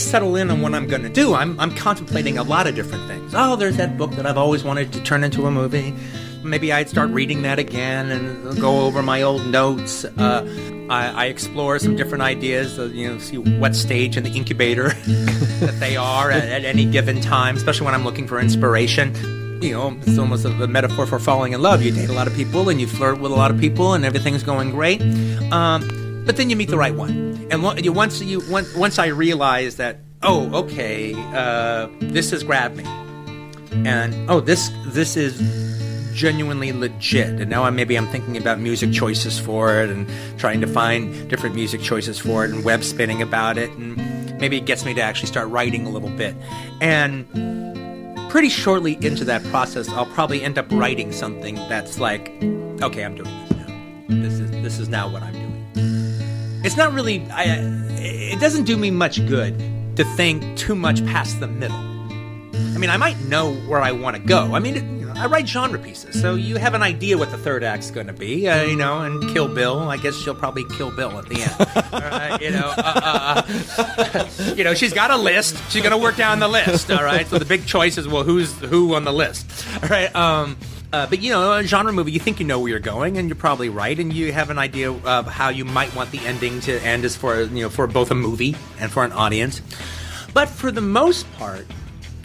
settle in on what I'm going to do, I'm, I'm contemplating a lot of different things. Oh, there's that book that I've always wanted to turn into a movie. Maybe I'd start reading that again and go over my old notes. Uh, I, I, explore some different ideas, uh, you know, see what stage in the incubator that they are at, at any given time, especially when I'm looking for inspiration you know, it's almost a, metaphor for falling in love. You date a lot of people and you flirt with a lot of people and everything's going great. Um, but then you meet the right one. And once you once, once I realize that, oh, okay, uh, this has grabbed me, and oh, this this is genuinely legit. And now I'm, maybe I'm thinking about music choices for it and trying to find different music choices for it and web spinning about it. And maybe it gets me to actually start writing a little bit. And pretty shortly into that process, I'll probably end up writing something that's like, okay, I'm doing this now. This is this is now what I'm doing. It's not really. I, it doesn't do me much good to think too much past the middle. I mean, I might know where I want to go. I mean, it, I write genre pieces, so you have an idea what the third act's going to be, uh, you know. And Kill Bill, I guess she'll probably kill Bill at the end. you know, uh, uh, you know, she's got a list. She's going to work down the list. All right. So the big choice is well, who's who on the list? All right. Um, uh, but you know, a genre movie, you think you know where you're going, and you're probably right, and you have an idea of how you might want the ending to end, as for you know, for both a movie and for an audience. But for the most part,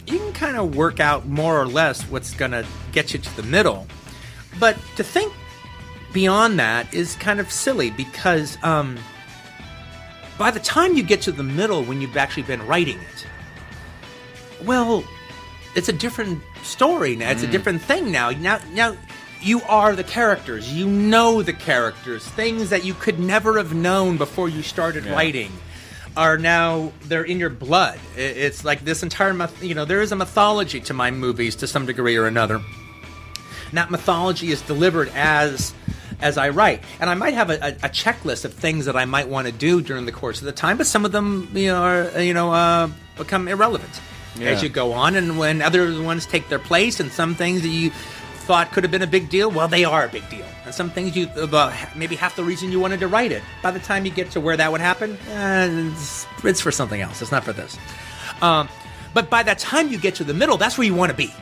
you can kind of work out more or less what's going to get you to the middle. But to think beyond that is kind of silly because um, by the time you get to the middle when you've actually been writing it, well, it's a different story now. It's mm. a different thing now. Now, now you are the characters. You know the characters. Things that you could never have known before you started yeah. writing are now they're in your blood. It's like this entire you know there is a mythology to my movies to some degree or another. And that mythology is delivered as as I write, and I might have a, a, checklist of things that I might want to do during the course of the time, but some of them you know are you know uh, become irrelevant yeah. as you go on, and when other ones take their place, and some things that you thought could have been a big deal, well, they are a big deal. And some things you, about maybe half the reason you wanted to write it, by the time you get to where that would happen, eh, it's, it's, for something else. It's not for this. Um, but by the time you get to the middle, that's where you want to be.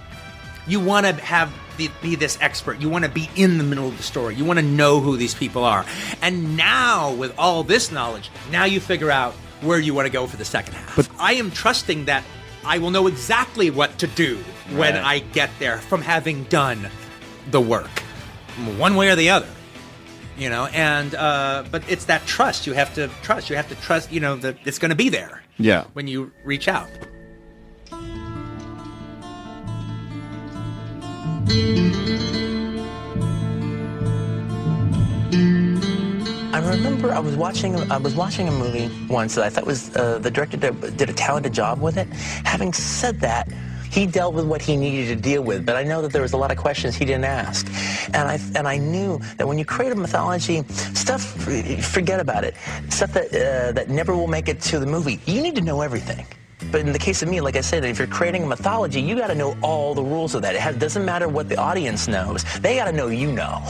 You want to have the, be this expert. You want to be in the middle of the story. You want to know who these people are. And now, with all this knowledge, now you figure out where you want to go for the second half. But I am trusting that I will know exactly what to do when I get there from having done the work, one way or the other. You know, and uh, but it's that trust you have to trust. You have to trust. You know that it's going to be there. Yeah. When you reach out. Remember I was watching I was watching a movie once that I thought was uh, the director did, did a talented job with it. Having said that, he dealt with what he needed to deal with, but I know that there was a lot of questions he didn't ask. And I, and I knew that when you create a mythology, stuff, forget about it. Stuff that, uh, that never will make it to the movie, you need to know everything. But in the case of me, like I said, if you're creating a mythology, you got to know all the rules of that. It has, doesn't matter what the audience knows. They got to know you know.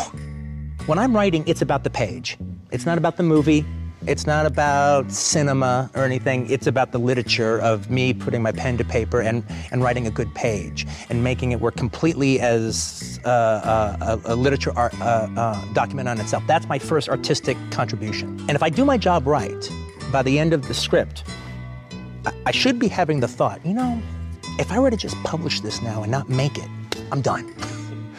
When I'm writing, it's about the page. It's not about the movie. It's not about cinema or anything. It's about the literature of me putting my pen to paper and, and writing a good page and making it work completely as uh, uh, a, a, literature art, uh, uh, document on itself. That's my first artistic contribution. And if I do my job right, by the end of the script, I, I should be having the thought, you know, if I were to just publish this now and not make it, I'm done.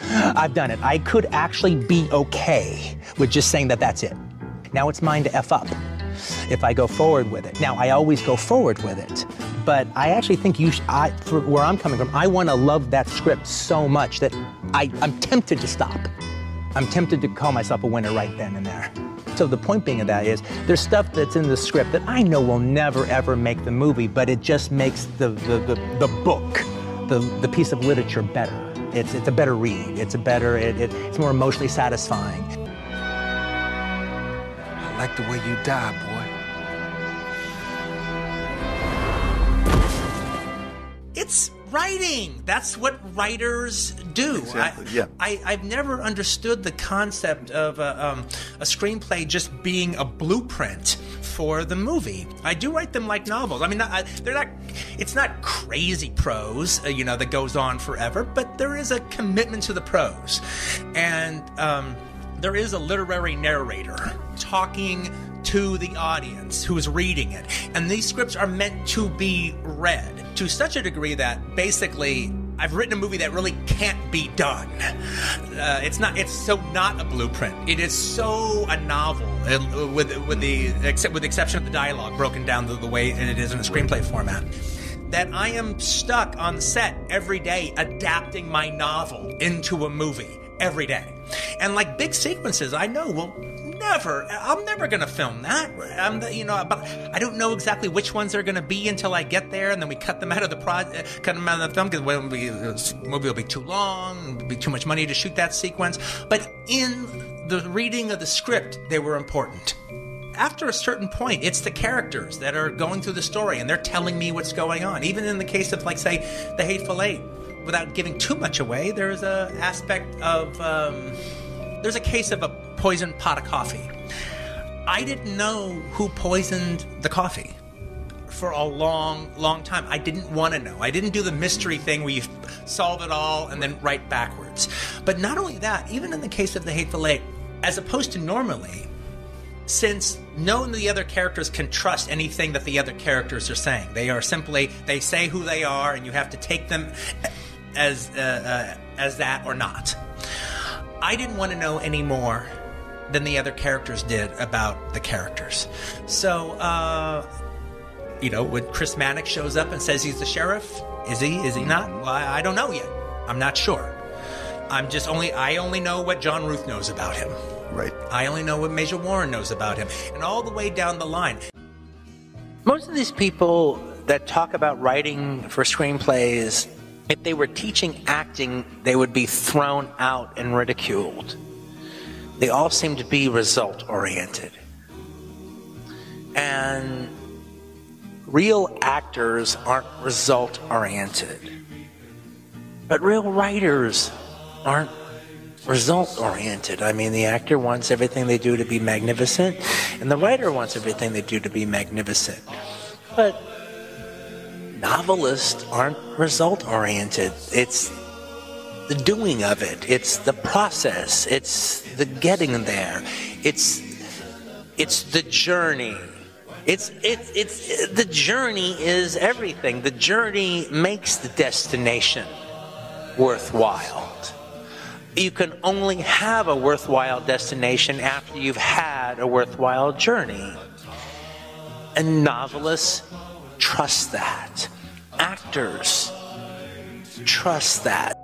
I've done it. I could actually be okay with just saying that that's it. Now it's mine to F up if I go forward with it. Now, I always go forward with it, but I actually think you, sh- I, where I'm coming from, I want to love that script so much that I, I'm tempted to stop. I'm tempted to call myself a winner right then and there. So the point being of that is there's stuff that's in the script that I know will never ever make the movie, but it just makes the, the, the, the book, the, the piece of literature better. It's, it's a better read. It's a better, it, it, it's more emotionally satisfying like the way you die, boy. It's writing. That's what writers do. Exactly. I, yeah. I, have never understood the concept of a, um, a screenplay just being a blueprint for the movie. I do write them like novels. I mean, not, they're not. It's not crazy prose, uh, you know, that goes on forever, but there is a commitment to the prose, and um, there is a literary narrator talking to the audience who is reading it. And these scripts are meant to be read to such a degree that basically I've written a movie that really can't be done. Uh, it's not. It's so not a blueprint. It is so a novel, uh, with with the except with the exception of the dialogue broken down the, the way it is in a screenplay format. That I am stuck on set every day adapting my novel into a movie every day, and like big sequences, I know will never. I'm never gonna film that. I'm the, you know, but I don't know exactly which ones they're gonna be until I get there, and then we cut them out of the project, cut them out of the film because the movie will be too long, it'll be too much money to shoot that sequence. But in the reading of the script, they were important. After a certain point, it's the characters that are going through the story, and they're telling me what's going on. Even in the case of, like, say, The Hateful Eight, without giving too much away, there's a aspect of um, there's a case of a poisoned pot of coffee. I didn't know who poisoned the coffee for a long, long time. I didn't want to know. I didn't do the mystery thing where you solve it all and then write backwards. But not only that, even in the case of the Hateful Eight, as opposed to normally, since none of the other characters can trust anything that the other characters are saying, they are simply they say who they are, and you have to take them as uh, uh, as that or not. I didn't want to know any more than the other characters did about the characters. So, uh, you know, when Chris Mannix shows up and says he's the sheriff, is he? Is he not? Well, I, I don't know yet. I'm not sure. I'm just only I only know what John Ruth knows about him. Right. I only know what Major Warren knows about him, and all the way down the line. Most of these people that talk about writing for screenplays, if they were teaching acting, they would be thrown out and ridiculed. They all seem to be result oriented. And real actors aren't result oriented. But real writers aren't result oriented. I mean, the actor wants everything they do to be magnificent, and the writer wants everything they do to be magnificent. But novelists aren't result oriented. It's the doing of it. It's the process. It's the getting there. It's it's the journey. It's it's it's the journey is everything. The journey makes the destination worthwhile. You can only have a worthwhile destination after you've had a worthwhile journey. And novelists trust that. Actors trust that.